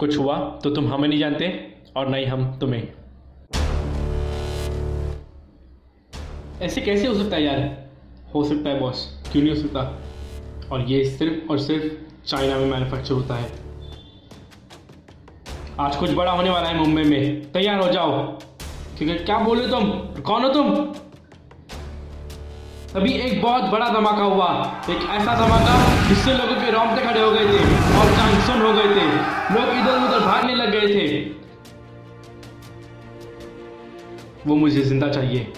कुछ हुआ तो तुम हमें नहीं जानते और नहीं हम तुम्हें। ऐसे कैसे हो सकता है यार? हो सकता है बॉस क्यों नहीं हो सकता? और ये सिर्फ़ और सिर्फ़ चाइना में मैन्युफैक्चर होता है। आज कुछ बड़ा होने वाला है मुंबई में। तैयार हो जाओ। क्योंकि क्या बोले तुम? कौन हो तुम? तभी एक बहुत बड़ा धमाका हुआ। एक ऐसा धमाका जिससे लोगों के रोंगटे खड़े हो गए थे और कान सुन हो गए थे। उधर लग गए थे। वो मुझे ज़िंदा चाहिए।